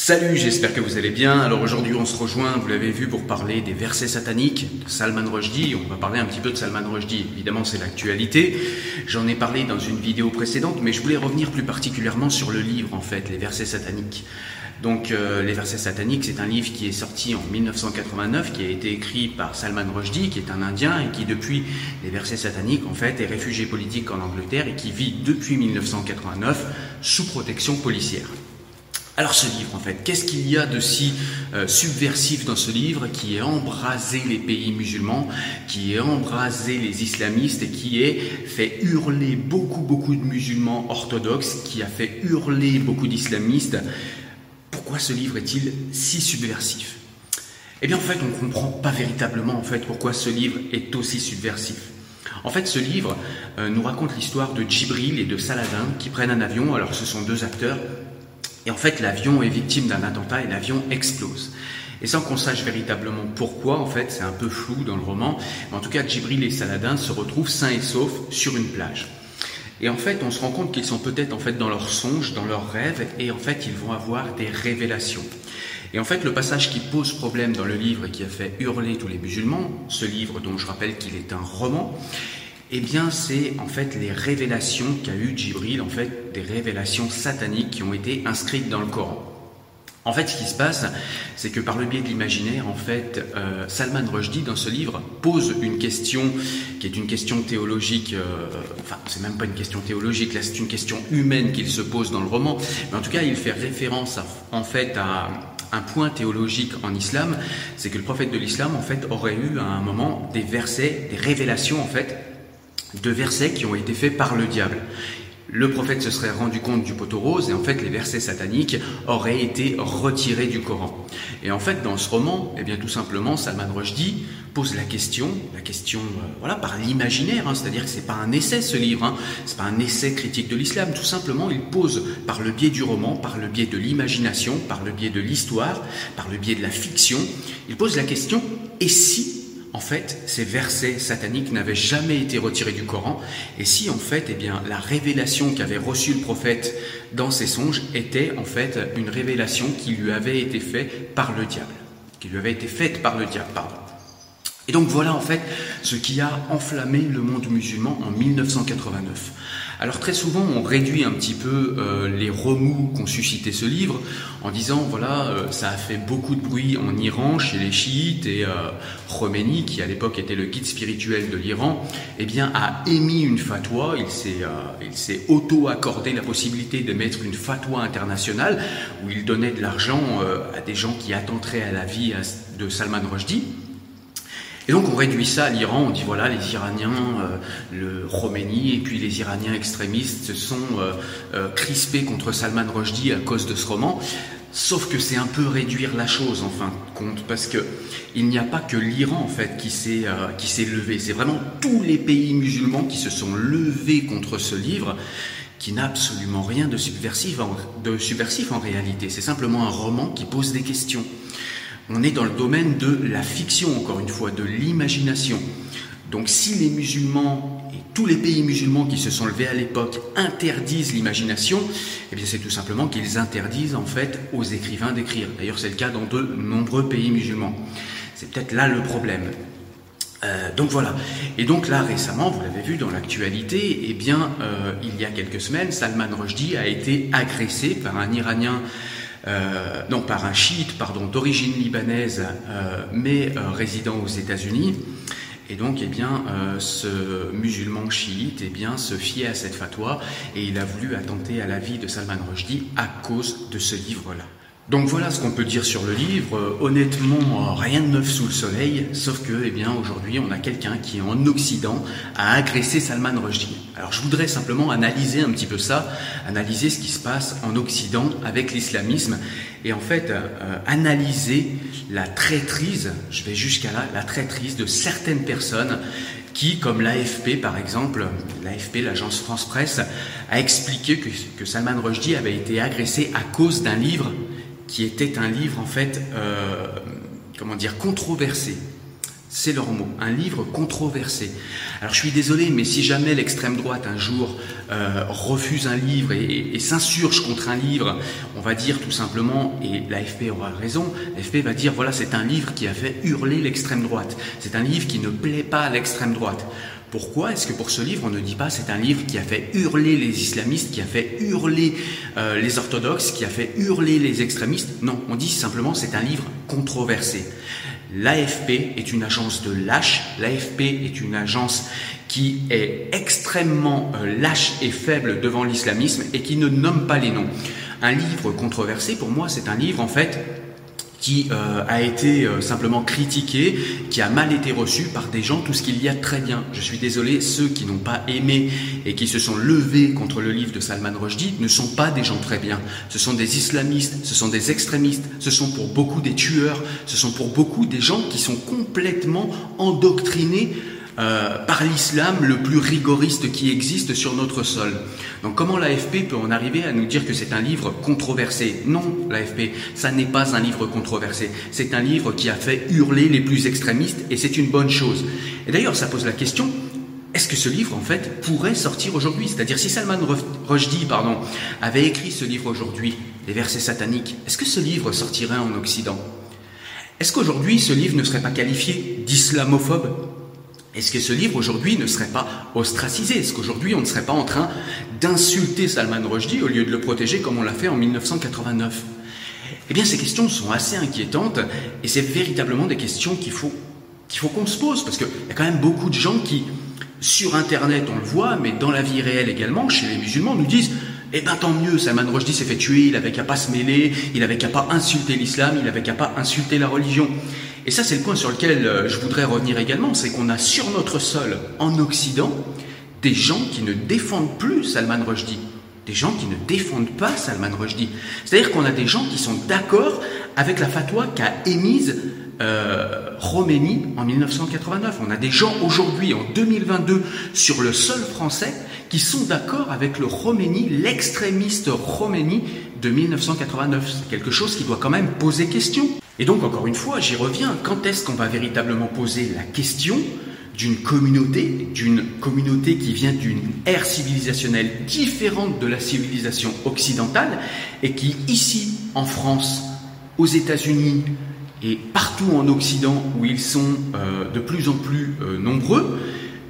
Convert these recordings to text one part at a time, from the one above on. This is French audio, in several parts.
Salut, j'espère que vous allez bien. Alors aujourd'hui on se rejoint, vous l'avez vu, pour parler des versets sataniques de Salman Rushdie. On va parler un petit peu de Salman Rushdie, évidemment c'est l'actualité. J'en ai parlé dans une vidéo précédente, mais je voulais revenir plus particulièrement sur le livre en fait, les versets sataniques. Donc euh, les versets sataniques, c'est un livre qui est sorti en 1989, qui a été écrit par Salman Rushdie, qui est un Indien et qui depuis les versets sataniques en fait est réfugié politique en Angleterre et qui vit depuis 1989 sous protection policière. Alors ce livre, en fait, qu'est-ce qu'il y a de si euh, subversif dans ce livre qui est embrasé les pays musulmans, qui est embrasé les islamistes et qui est fait hurler beaucoup, beaucoup de musulmans orthodoxes, qui a fait hurler beaucoup d'islamistes? Pourquoi ce livre est-il si subversif? Eh bien, en fait, on ne comprend pas véritablement, en fait, pourquoi ce livre est aussi subversif. En fait, ce livre euh, nous raconte l'histoire de Djibril et de Saladin qui prennent un avion. Alors, ce sont deux acteurs et en fait, l'avion est victime d'un attentat et l'avion explose. Et sans qu'on sache véritablement pourquoi, en fait, c'est un peu flou dans le roman, mais en tout cas, Djibril et Saladin se retrouvent sains et saufs sur une plage. Et en fait, on se rend compte qu'ils sont peut-être en fait dans leurs songes, dans leurs rêves, et en fait, ils vont avoir des révélations. Et en fait, le passage qui pose problème dans le livre et qui a fait hurler tous les musulmans, ce livre dont je rappelle qu'il est un roman, eh bien, c'est en fait les révélations qu'a eu Djibril, en fait, des révélations sataniques qui ont été inscrites dans le Coran. En fait, ce qui se passe, c'est que par le biais de l'imaginaire, en fait, euh, Salman Rushdie, dans ce livre, pose une question qui est une question théologique, euh, enfin, c'est même pas une question théologique, là, c'est une question humaine qu'il se pose dans le roman, mais en tout cas, il fait référence, en fait, à un point théologique en islam, c'est que le prophète de l'islam, en fait, aurait eu à un moment des versets, des révélations, en fait, de versets qui ont été faits par le diable. Le prophète se serait rendu compte du poteau rose et en fait les versets sataniques auraient été retirés du Coran. Et en fait dans ce roman, eh bien tout simplement Salman Rushdie pose la question, la question euh, voilà par l'imaginaire, hein, c'est-à-dire que c'est pas un essai ce livre, hein, c'est pas un essai critique de l'islam, tout simplement il pose par le biais du roman, par le biais de l'imagination, par le biais de l'histoire, par le biais de la fiction, il pose la question et si en fait, ces versets sataniques n'avaient jamais été retirés du Coran, et si en fait, eh bien, la révélation qu'avait reçue le prophète dans ses songes était en fait une révélation qui lui avait été faite par le diable, qui lui avait été faite par le diable. Et donc voilà en fait ce qui a enflammé le monde musulman en 1989. Alors très souvent, on réduit un petit peu euh, les remous qu'ont suscité ce livre en disant voilà, euh, ça a fait beaucoup de bruit en Iran chez les chiites et euh, Khomeini, qui à l'époque était le guide spirituel de l'Iran, eh bien a émis une fatwa. Il s'est il s'est auto accordé la possibilité de mettre une fatwa internationale où il donnait de l'argent à des gens qui attenteraient à la vie de Salman Rushdie. Et donc on réduit ça à l'Iran, on dit voilà les Iraniens, euh, le Khomeini et puis les Iraniens extrémistes se sont euh, euh, crispés contre Salman Rushdie à cause de ce roman. Sauf que c'est un peu réduire la chose en fin de compte, parce que il n'y a pas que l'Iran en fait qui s'est euh, qui s'est levé. C'est vraiment tous les pays musulmans qui se sont levés contre ce livre, qui n'a absolument rien de subversif en, de subversif en réalité. C'est simplement un roman qui pose des questions. On est dans le domaine de la fiction, encore une fois, de l'imagination. Donc si les musulmans et tous les pays musulmans qui se sont levés à l'époque interdisent l'imagination, eh bien c'est tout simplement qu'ils interdisent en fait aux écrivains d'écrire. D'ailleurs c'est le cas dans de nombreux pays musulmans. C'est peut-être là le problème. Euh, donc voilà. Et donc là récemment, vous l'avez vu dans l'actualité, eh bien euh, il y a quelques semaines, Salman Rushdie a été agressé par un Iranien euh, non par un chiite, pardon, d'origine libanaise, euh, mais euh, résident aux États-Unis. Et donc, eh bien, ce musulman chiite, eh bien, se fiait à cette fatwa et il a voulu attenter à la vie de Salman Rushdie à cause de ce livre-là. Donc voilà ce qu'on peut dire sur le livre. Euh, honnêtement, euh, rien de neuf sous le soleil, sauf que, eh bien, aujourd'hui, on a quelqu'un qui, en Occident, a agressé Salman Rushdie. Alors, je voudrais simplement analyser un petit peu ça, analyser ce qui se passe en Occident avec l'islamisme, et en fait, euh, analyser la traîtrise, je vais jusqu'à là, la traîtrise de certaines personnes qui, comme l'AFP par exemple, l'AFP, l'agence France Presse, a expliqué que, que Salman Rushdie avait été agressé à cause d'un livre qui était un livre en fait, euh, comment dire, controversé. C'est leur mot, un livre controversé. Alors je suis désolé, mais si jamais l'extrême droite un jour euh, refuse un livre et, s'insurge contre un livre, on va dire tout simplement, et l'AFP aura raison, l'AFP va dire voilà c'est un livre qui a fait hurler l'extrême droite, c'est un livre qui ne plaît pas à l'extrême droite. Pourquoi est-ce que pour ce livre, on ne dit pas c'est un livre qui a fait hurler les islamistes, qui a fait hurler euh, les orthodoxes, qui a fait hurler les extrémistes? Non, on dit simplement c'est un livre controversé. L'AFP est une agence de lâche, l'AFP est une agence qui est extrêmement euh, lâche et faible devant l'islamisme et qui ne nomme pas les noms. Un livre controversé, pour moi, c'est un livre en fait qui euh, a été euh, simplement critiqué, qui a mal été reçu par des gens, tout ce qu'il y a très bien. Je suis désolé, ceux qui n'ont pas aimé et qui se sont levés contre le livre de Salman Rushdie ne sont pas des gens très bien. Ce sont des islamistes, ce sont des extrémistes, ce sont pour beaucoup des tueurs, ce sont pour beaucoup des gens qui sont complètement endoctrinés euh, par l'islam le plus rigoriste qui existe sur notre sol. Donc comment l'AFP peut en arriver à nous dire que c'est un livre controversé? Non, l'AFP, ça n'est pas un livre controversé. C'est un livre qui a fait hurler les plus extrémistes et c'est une bonne chose. Et d'ailleurs, ça pose la question, est-ce que ce livre, en fait, pourrait sortir aujourd'hui? C'est-à-dire, si Salman Rushdie, pardon, avait écrit ce livre aujourd'hui, les versets sataniques, est-ce que ce livre sortirait en Occident? Est-ce qu'aujourd'hui, ce livre ne serait pas qualifié d'islamophobe? Est-ce que ce livre aujourd'hui ne serait pas ostracisé? Est-ce qu'aujourd'hui on ne serait pas en train d'insulter Salman Rushdie au lieu de le protéger comme on l'a fait en 1989 Eh bien ces questions sont assez inquiétantes et c'est véritablement des questions qu'il faut qu'on se pose parce qu'il y a quand même beaucoup de gens qui, sur Internet on le voit, mais dans la vie réelle également, chez les musulmans, nous disent eh ben tant mieux, Salman Rushdie s'est fait tuer, il avait qu'à pas se mêler, il avait qu'à pas insulter l'islam, il avait qu'à pas insulter la religion. Et ça, c'est le point sur lequel euh, je voudrais revenir également, c'est qu'on a sur notre sol, en Occident, des gens qui ne défendent plus Salman Rushdie, des gens qui ne défendent pas Salman Rushdie. C'est-à-dire qu'on a des gens qui sont d'accord avec la fatwa qu'a émise euh, en 1989. On a des gens aujourd'hui, en 2022, sur le sol français, qui sont d'accord avec le Khomeini, l'extrémiste Khomeini de 1989. C'est quelque chose qui doit quand même poser question. Et donc, encore une fois, j'y reviens, quand est-ce qu'on va véritablement poser la question d'une communauté, d'une communauté qui vient d'une ère civilisationnelle différente de la civilisation occidentale et qui, ici, en France, aux États-Unis et partout en Occident où ils sont euh, de plus en plus euh, nombreux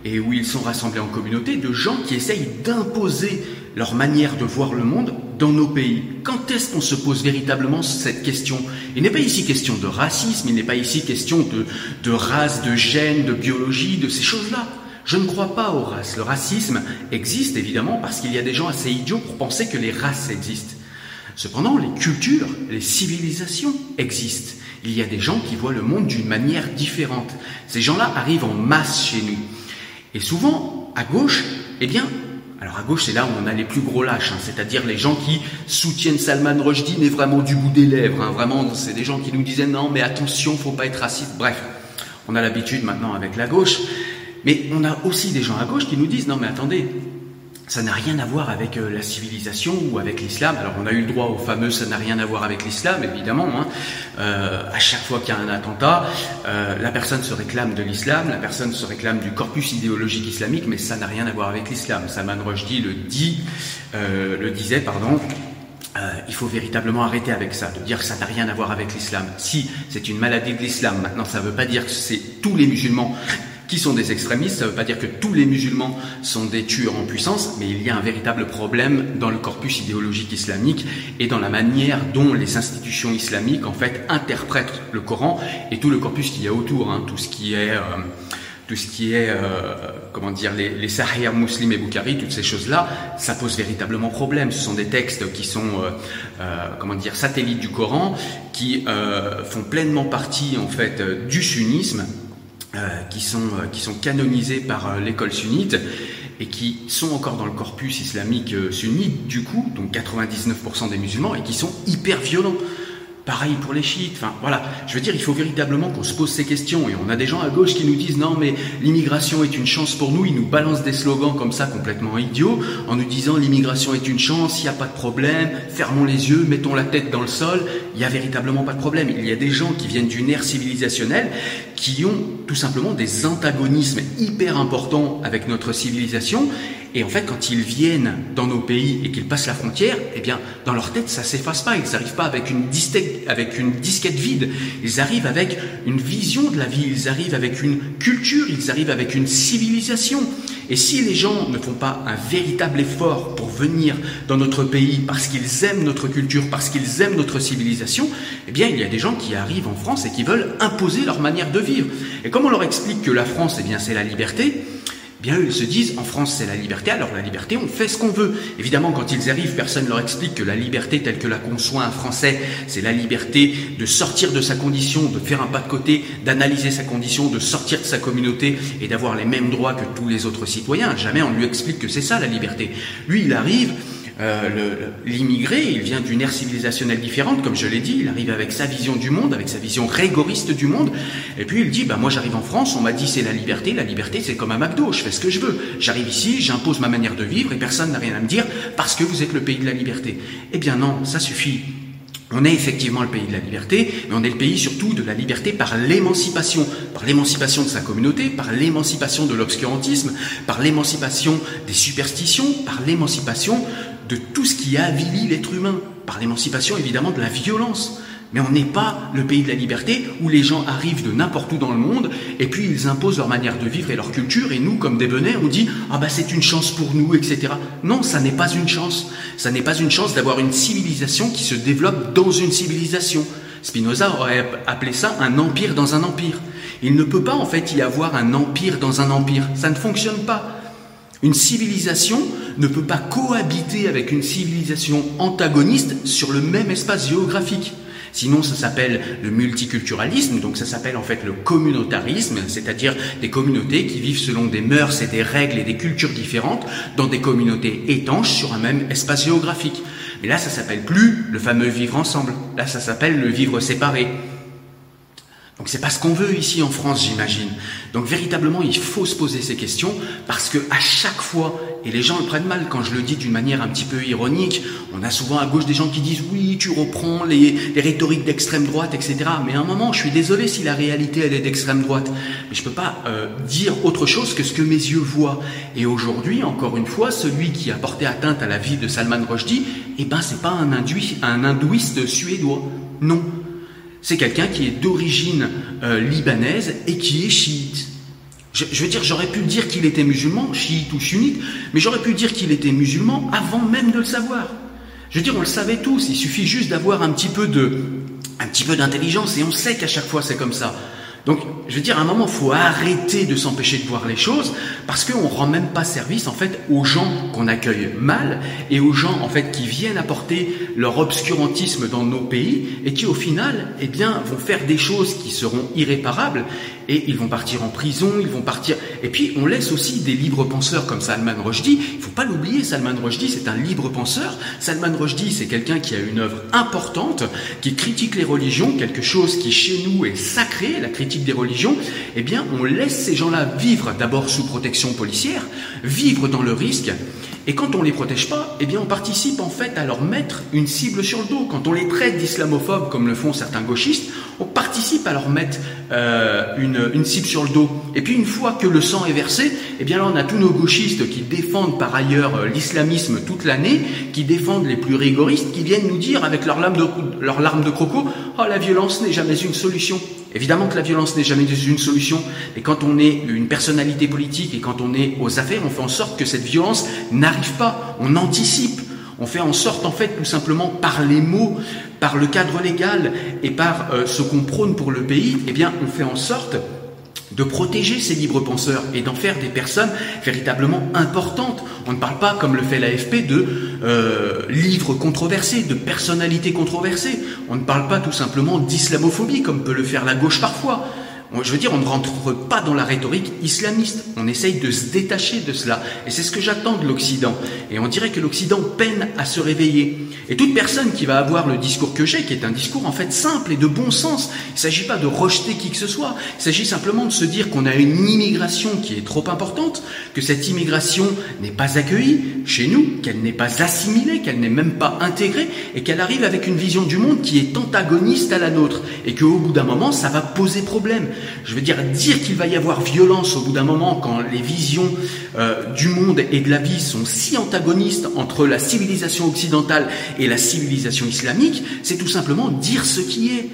et où ils sont rassemblés en communauté, de gens qui essayent d'imposer leur manière de voir le monde dans nos pays. Quand est-ce qu'on se pose véritablement cette question? Il n'est pas ici question de racisme, il n'est pas ici question de, de race, de gène, de biologie, de ces choses-là. Je ne crois pas aux races. Le racisme existe évidemment parce qu'il y a des gens assez idiots pour penser que les races existent. Cependant, les cultures, les civilisations existent. Il y a des gens qui voient le monde d'une manière différente. Ces gens-là arrivent en masse chez nous. Et souvent, à gauche, eh bien, Alors à gauche, c'est là où on a les plus gros lâches, hein, c'est-à-dire les gens qui soutiennent Salman Rushdie, mais vraiment du bout des lèvres. Hein, vraiment, c'est des gens qui nous disaient non, mais attention, faut pas être raciste. Bref, on a l'habitude maintenant avec la gauche. Mais on a aussi des gens à gauche qui nous disent non, mais attendez, ça n'a rien à voir avec euh, la civilisation ou avec l'islam. Alors on a eu le droit au fameux ça n'a rien à voir avec l'islam, évidemment. Hein. Euh, à chaque fois qu'il y a un attentat, euh, la personne se réclame de l'islam, la personne se réclame du corpus idéologique islamique, mais ça n'a rien à voir avec l'islam. Salman Rushdie le dit, le disait, pardon. il faut véritablement arrêter avec ça, de dire que ça n'a rien à voir avec l'islam. Si c'est une maladie de l'islam, maintenant ça ne veut pas dire que c'est tous les musulmans qui sont des extrémistes. Ça ne veut pas dire que tous les musulmans sont des tueurs en puissance, mais il y a un véritable problème dans le corpus idéologique islamique et dans la manière dont les institutions islamiques en fait interprètent le Coran et tout le corpus qu'il y a autour, hein, tout ce qui est euh, tout ce qui est, euh, comment dire, les, les Sahih Muslim et Bukhari, toutes ces choses-là, ça pose véritablement problème. Ce sont des textes qui sont, euh, euh comment dire, satellites du Coran, qui euh, font pleinement partie en fait du sunnisme euh, qui, sont, euh, qui sont canonisés par euh, l'école sunnite et qui sont encore dans le corpus islamique sunnite, du coup, donc 99% des musulmans, et qui sont hyper violents. Pareil pour les chiites. Enfin, voilà. Je veux dire, il faut véritablement qu'on se pose ces questions. Et on a des gens à gauche qui nous disent non, mais l'immigration est une chance pour nous. Ils nous balancent des slogans comme ça complètement idiots en nous disant l'immigration est une chance, il n'y a pas de problème, fermons les yeux, mettons la tête dans le sol. Il n'y a véritablement pas de problème. Il y a des gens qui viennent d'une ère civilisationnelle qui ont tout simplement des antagonismes hyper importants avec notre civilisation et en fait, quand ils viennent dans nos pays et qu'ils passent la frontière, eh bien, dans leur tête, ça s'efface pas. Ils n'arrivent pas avec une, avec une disquette vide. Ils arrivent avec une vision de la vie. Ils arrivent avec une culture. Ils arrivent avec une civilisation. Et si les gens ne font pas un véritable effort pour venir dans notre pays parce qu'ils aiment notre culture, parce qu'ils aiment notre civilisation, eh bien, il y a des gens qui arrivent en France et qui veulent imposer leur manière de vivre. Et comme on leur explique que la France, eh bien, c'est la liberté, bien ils se disent, en France, c'est la liberté, alors la liberté, on fait ce qu'on veut. Évidemment, quand ils arrivent, personne ne leur explique que la liberté telle que la conçoit un Français, c'est la liberté de sortir de sa condition, de faire un pas de côté, d'analyser sa condition, de sortir de sa communauté et d'avoir les mêmes droits que tous les autres citoyens. Jamais on lui explique que c'est ça la liberté. Lui, il arrive, euh, l'immigré, il vient d'une ère civilisationnelle différente, comme je l'ai dit, il arrive avec sa vision du monde, avec sa vision rigoriste du monde, et puis il dit, bah moi j'arrive en France, on m'a dit c'est la liberté, la liberté c'est comme un McDo, je fais ce que je veux, j'arrive ici, j'impose ma manière de vivre et personne n'a rien à me dire parce que vous êtes le pays de la liberté. Eh bien non, ça suffit. On est effectivement le pays de la liberté, mais on est le pays surtout de la liberté par l'émancipation, par l'émancipation de sa communauté, par l'émancipation de l'obscurantisme, par l'émancipation des superstitions, par l'émancipation de tout ce qui avilit l'être humain, par l'émancipation évidemment de la violence. Mais on n'est pas le pays de la liberté où les gens arrivent de n'importe où dans le monde et puis ils imposent leur manière de vivre et leur culture et nous, comme des benets, on dit ah bah c'est une chance pour nous, etc. Non, ça n'est pas une chance. Ça n'est pas une chance d'avoir une civilisation qui se développe dans une civilisation. Spinoza aurait appelé ça un empire dans un empire. Il ne peut pas en fait y avoir un empire dans un empire. Ça ne fonctionne pas. Une civilisation ne peut pas cohabiter avec une civilisation antagoniste sur le même espace géographique. Sinon, ça s'appelle le multiculturalisme, donc ça s'appelle en fait le communautarisme, c'est-à-dire des communautés qui vivent selon des mœurs et des règles et des cultures différentes dans des communautés étanches sur un même espace géographique. Mais là, ça s'appelle plus le fameux vivre ensemble. Là, ça s'appelle le vivre séparé. Donc c'est pas ce qu'on veut ici en France, j'imagine. Donc véritablement, il faut se poser ces questions parce que à chaque fois, et les gens le prennent mal quand je le dis d'une manière un petit peu ironique, on a souvent à gauche des gens qui disent oui, tu reprends les, rhétoriques d'extrême droite, etc. Mais à un moment, je suis désolé si la réalité elle est d'extrême droite, mais je peux pas euh, dire autre chose que ce que mes yeux voient. Et aujourd'hui, encore une fois, celui qui a porté atteinte à la vie de Salman Rushdie, eh ben c'est pas un, un hindouiste suédois, non c'est quelqu'un qui est d'origine euh, libanaise et qui est chiite. Je, veux dire, j'aurais pu dire qu'il était musulman, chiite ou sunnite, mais j'aurais pu dire qu'il était musulman avant même de le savoir. Je veux dire, on le savait tous, il suffit juste d'avoir un petit peu d'intelligence et on sait qu'à chaque fois c'est comme ça. Donc, je veux dire, à un moment, il faut arrêter de s'empêcher de voir les choses parce qu'on ne rend même pas service, en fait, aux gens qu'on accueille mal et aux gens, en fait, qui viennent apporter leur obscurantisme dans nos pays et qui, au final, eh bien, vont faire des choses qui seront irréparables et ils vont partir en prison, ils vont partir. Et puis, on laisse aussi des libres penseurs comme Salman Rushdie. Il faut pas l'oublier, Salman Rushdie, c'est un libre penseur. Salman Rushdie, c'est quelqu'un qui a une œuvre importante, qui critique les religions, quelque chose qui, chez nous, est sacré, la critique des religions, eh bien, on laisse ces gens-là vivre d'abord sous protection policière, vivre dans le risque, et quand on les protège pas, eh bien, on participe en fait à leur mettre une cible sur le dos. Quand on les traite d'islamophobes, comme le font certains gauchistes, on participe à leur mettre euh, une, cible sur le dos. Et puis, une fois que le sang est versé, eh bien, là, on a tous nos gauchistes qui défendent par ailleurs euh, l'islamisme toute l'année, qui défendent les plus rigoristes, qui viennent nous dire avec leurs larmes de, croco, oh, la violence n'est jamais une solution. Évidemment que la violence n'est jamais une solution, et quand on est une personnalité politique et quand on est aux affaires, on fait en sorte que cette violence n'arrive pas, on anticipe, on fait en sorte en fait tout simplement par les mots, par le cadre légal et par euh, ce qu'on prône pour le pays, eh bien on fait en sorte de protéger ces libres penseurs et d'en faire des personnes véritablement importantes. On ne parle pas, comme le fait l'AFP, de euh, livres controversés, de personnalités controversées. On ne parle pas tout simplement d'islamophobie, comme peut le faire la gauche parfois. Je veux dire, on ne rentre pas dans la rhétorique islamiste. On essaye de se détacher de cela. Et c'est ce que j'attends de l'Occident. Et on dirait que l'Occident peine à se réveiller. Et toute personne qui va avoir le discours que j'ai, qui est un discours en fait simple et de bon sens, il ne s'agit pas de rejeter qui que ce soit. Il s'agit simplement de se dire qu'on a une immigration qui est trop importante, que cette immigration n'est pas accueillie chez nous, qu'elle n'est pas assimilée, qu'elle n'est même pas intégrée, et qu'elle arrive avec une vision du monde qui est antagoniste à la nôtre. Et qu'au bout d'un moment, ça va poser problème. Je veux dire, dire qu'il va y avoir violence au bout d'un moment quand les visions euh, du monde et de la vie sont si antagonistes entre la civilisation occidentale et la civilisation islamique, c'est tout simplement dire ce qui est.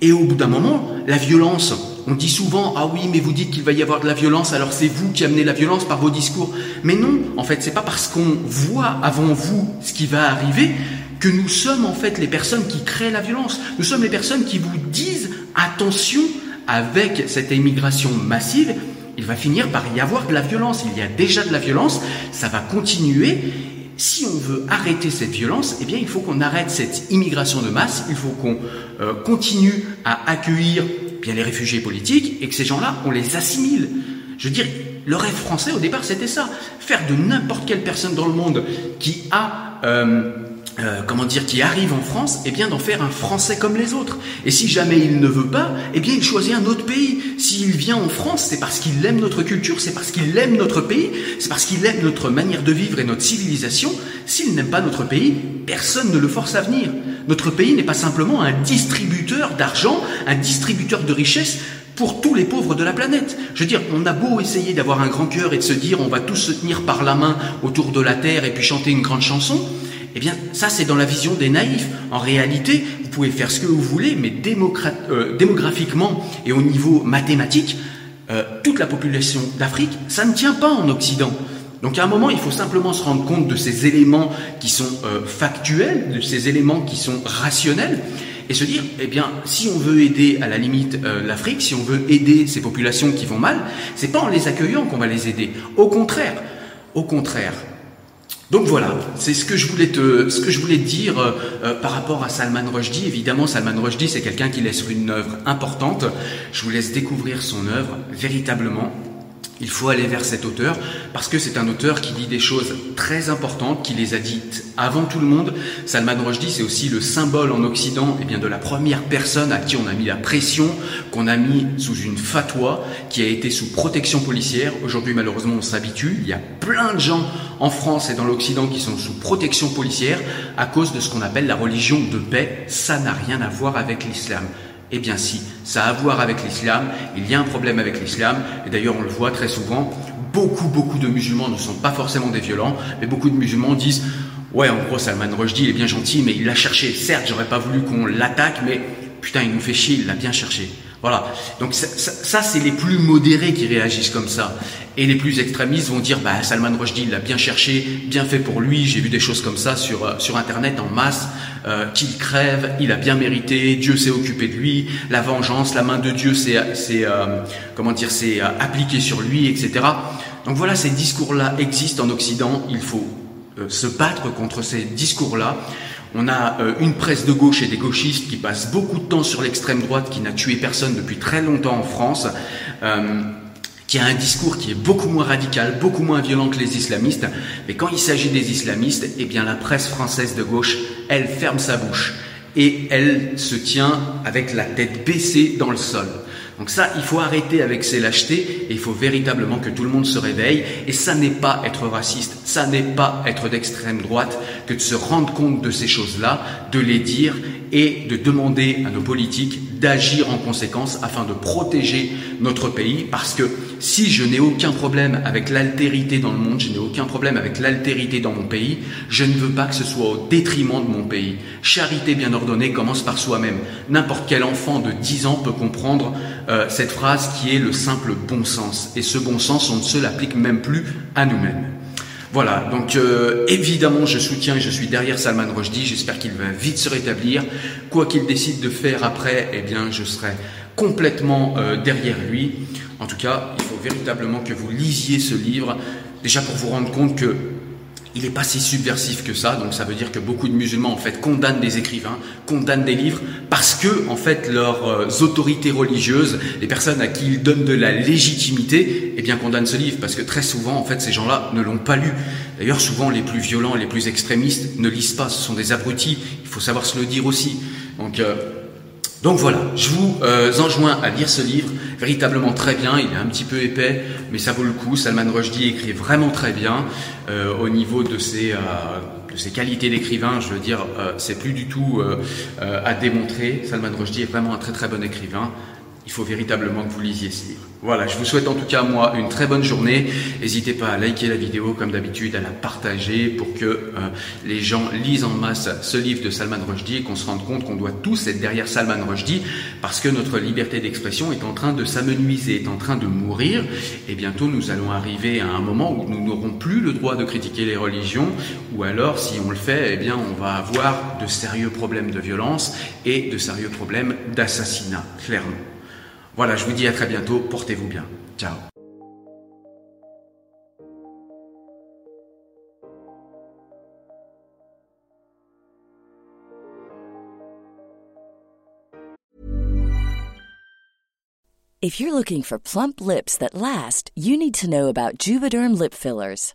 Et au bout d'un moment, la violence, on dit souvent ah oui, mais vous dites qu'il va y avoir de la violence, alors c'est vous qui amenez la violence par vos discours. Mais non, en fait, c'est pas parce qu'on voit avant vous ce qui va arriver que nous sommes en fait les personnes qui créent la violence. Nous sommes les personnes qui vous disent attention, avec cette immigration massive, il va finir par y avoir de la violence. Il y a déjà de la violence, ça va continuer. Si on veut arrêter cette violence, eh bien, il faut qu'on arrête cette immigration de masse, il faut qu'on euh, continue à accueillir bien les réfugiés politiques et que ces gens-là, on les assimile. Je veux dire, le rêve français au départ, c'était ça. Faire de n'importe quelle personne dans le monde qui a euh, euh, comment dire, qui arrive en France, eh bien d'en faire un Français comme les autres. Et si jamais il ne veut pas, eh bien il choisit un autre pays. S'il vient en France, c'est parce qu'il aime notre culture, c'est parce qu'il aime notre pays, c'est parce qu'il aime notre manière de vivre et notre civilisation. S'il n'aime pas notre pays, personne ne le force à venir. Notre pays n'est pas simplement un distributeur d'argent, un distributeur de richesses pour tous les pauvres de la planète. Je veux dire, on a beau essayer d'avoir un grand cœur et de se dire on va tous se tenir par la main autour de la terre et puis chanter une grande chanson, eh bien, ça, c'est dans la vision des naïfs. En réalité, vous pouvez faire ce que vous voulez, mais euh, démographiquement et au niveau mathématique, euh, toute la population d'Afrique, ça ne tient pas en Occident. Donc à un moment, il faut simplement se rendre compte de ces éléments qui sont euh, factuels, de ces éléments qui sont rationnels, et se dire, eh bien, si on veut aider à la limite l'Afrique, si on veut aider ces populations qui vont mal, c'est pas en les accueillant qu'on va les aider. Au contraire, au contraire, donc voilà, c'est ce que je voulais te, ce que je voulais dire euh, euh, par rapport à Salman Rushdie. Évidemment, Salman Rushdie, c'est quelqu'un qui laisse une œuvre importante. Je vous laisse découvrir son œuvre véritablement. Il faut aller vers cet auteur parce que c'est un auteur qui dit des choses très importantes, qui les a dites avant tout le monde. Salman Rushdie, c'est aussi le symbole en Occident eh bien, de la première personne à qui on a mis la pression, qu'on a mis sous une fatwa, qui a été sous protection policière. Aujourd'hui, malheureusement, on s'habitue. Il y a plein de gens en France et dans l'Occident qui sont sous protection policière à cause de ce qu'on appelle la religion de paix. Ça n'a rien à voir avec l'islam. Eh bien si, ça a à voir avec l'islam, il y a un problème avec l'islam, et d'ailleurs on le voit très souvent, beaucoup beaucoup de musulmans ne sont pas forcément des violents, mais beaucoup de musulmans disent Ouais, en gros, Salman Rushdie, il est bien gentil, mais il l'a cherché. Certes, j'aurais pas voulu qu'on l'attaque, mais putain, il nous fait chier, il l'a bien cherché. Voilà. Donc ça, ça, c'est les plus modérés qui réagissent comme ça. Et les plus extrémistes vont dire, bah, Salman Rushdie, l'a bien cherché, bien fait pour lui. J'ai vu des choses comme ça sur, euh, sur Internet en masse. Euh, qu'il crève, il a bien mérité, Dieu s'est occupé de lui, la vengeance, la main de Dieu s'est, euh, comment dire, s'est euh, appliquée sur lui, etc. Donc voilà, ces discours-là existent en Occident. Il faut se battre contre ces discours-là. On a une presse de gauche et des gauchistes qui passent beaucoup de temps sur l'extrême droite, qui n'a tué personne depuis très longtemps en France qui a un discours qui est beaucoup moins radical, beaucoup moins violent que les islamistes. Mais quand il s'agit des islamistes, eh bien la presse française de gauche, elle ferme sa bouche et elle se tient avec la tête baissée dans le sol. Donc ça, il faut arrêter avec ces lâchetés et il faut véritablement que tout le monde se réveille. Et ça n'est pas être raciste, ça n'est pas être d'extrême droite que de se rendre compte de ces choses-là, de les dire et de demander à nos politiques d'agir en conséquence afin de protéger notre pays parce que si je n'ai aucun problème avec l'altérité dans le monde, je n'ai aucun problème avec l'altérité dans mon pays, je ne veux pas que ce soit au détriment de mon pays. Charité bien ordonnée commence par soi-même. N'importe quel enfant de 10 ans peut comprendre euh, cette phrase qui est le simple bon sens. Et ce bon sens, on ne se l'applique même plus à nous-mêmes. Voilà, donc euh, évidemment je soutiens et je suis derrière Salman Rushdie, j'espère qu'il va vite se rétablir. Quoi qu'il décide de faire après, eh bien je serai complètement euh, derrière lui. En tout cas, il faut véritablement que vous lisiez ce livre, déjà pour vous rendre compte que il n'est pas si subversif que ça, donc ça veut dire que beaucoup de musulmans en fait condamnent des écrivains, condamnent des livres parce que en fait leurs euh, autorités religieuses, les personnes à qui ils donnent de la légitimité, eh bien condamnent ce livre parce que très souvent en fait ces gens-là ne l'ont pas lu. D'ailleurs souvent les plus violents les plus extrémistes ne lisent pas, ce sont des abrutis. Il faut savoir se le dire aussi. Donc euh, donc voilà, je vous euh, enjoins à lire ce livre, véritablement très bien, il est un petit peu épais, mais ça vaut le coup. Salman Rushdie écrit vraiment très bien euh, au niveau de ses, euh, de ses qualités d'écrivain, je veux dire, c'est plus du tout à démontrer. Salman Rushdie est vraiment un très très bon écrivain il faut véritablement que vous lisiez ce livre. Voilà, je vous souhaite en tout cas, moi, une très bonne journée. N'hésitez pas à liker la vidéo, comme d'habitude, à la partager pour que euh, les gens lisent en masse ce livre de Salman Rushdie et qu'on se rende compte qu'on doit tous être derrière Salman Rushdie parce que notre liberté d'expression est en train de s'amenuiser, est en train de mourir et bientôt nous allons arriver à un moment où nous n'aurons plus le droit de critiquer les religions ou alors, si on le fait, eh bien, on va avoir de sérieux problèmes de violence et de sérieux problèmes d'assassinat, clairement. Voilà, je vous dis à très bientôt, portez-vous bien. Ciao. If you're looking for plump lips that last, you need to know about Juvederm lip fillers.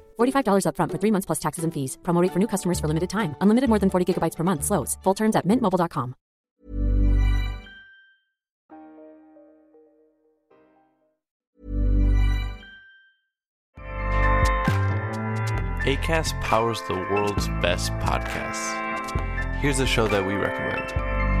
$45 upfront for three months plus taxes and fees. Promo for new customers for limited time. Unlimited more than 40 gigabytes per month. Slows. Full terms at mintmobile.com. ACAST powers the world's best podcasts. Here's a show that we recommend.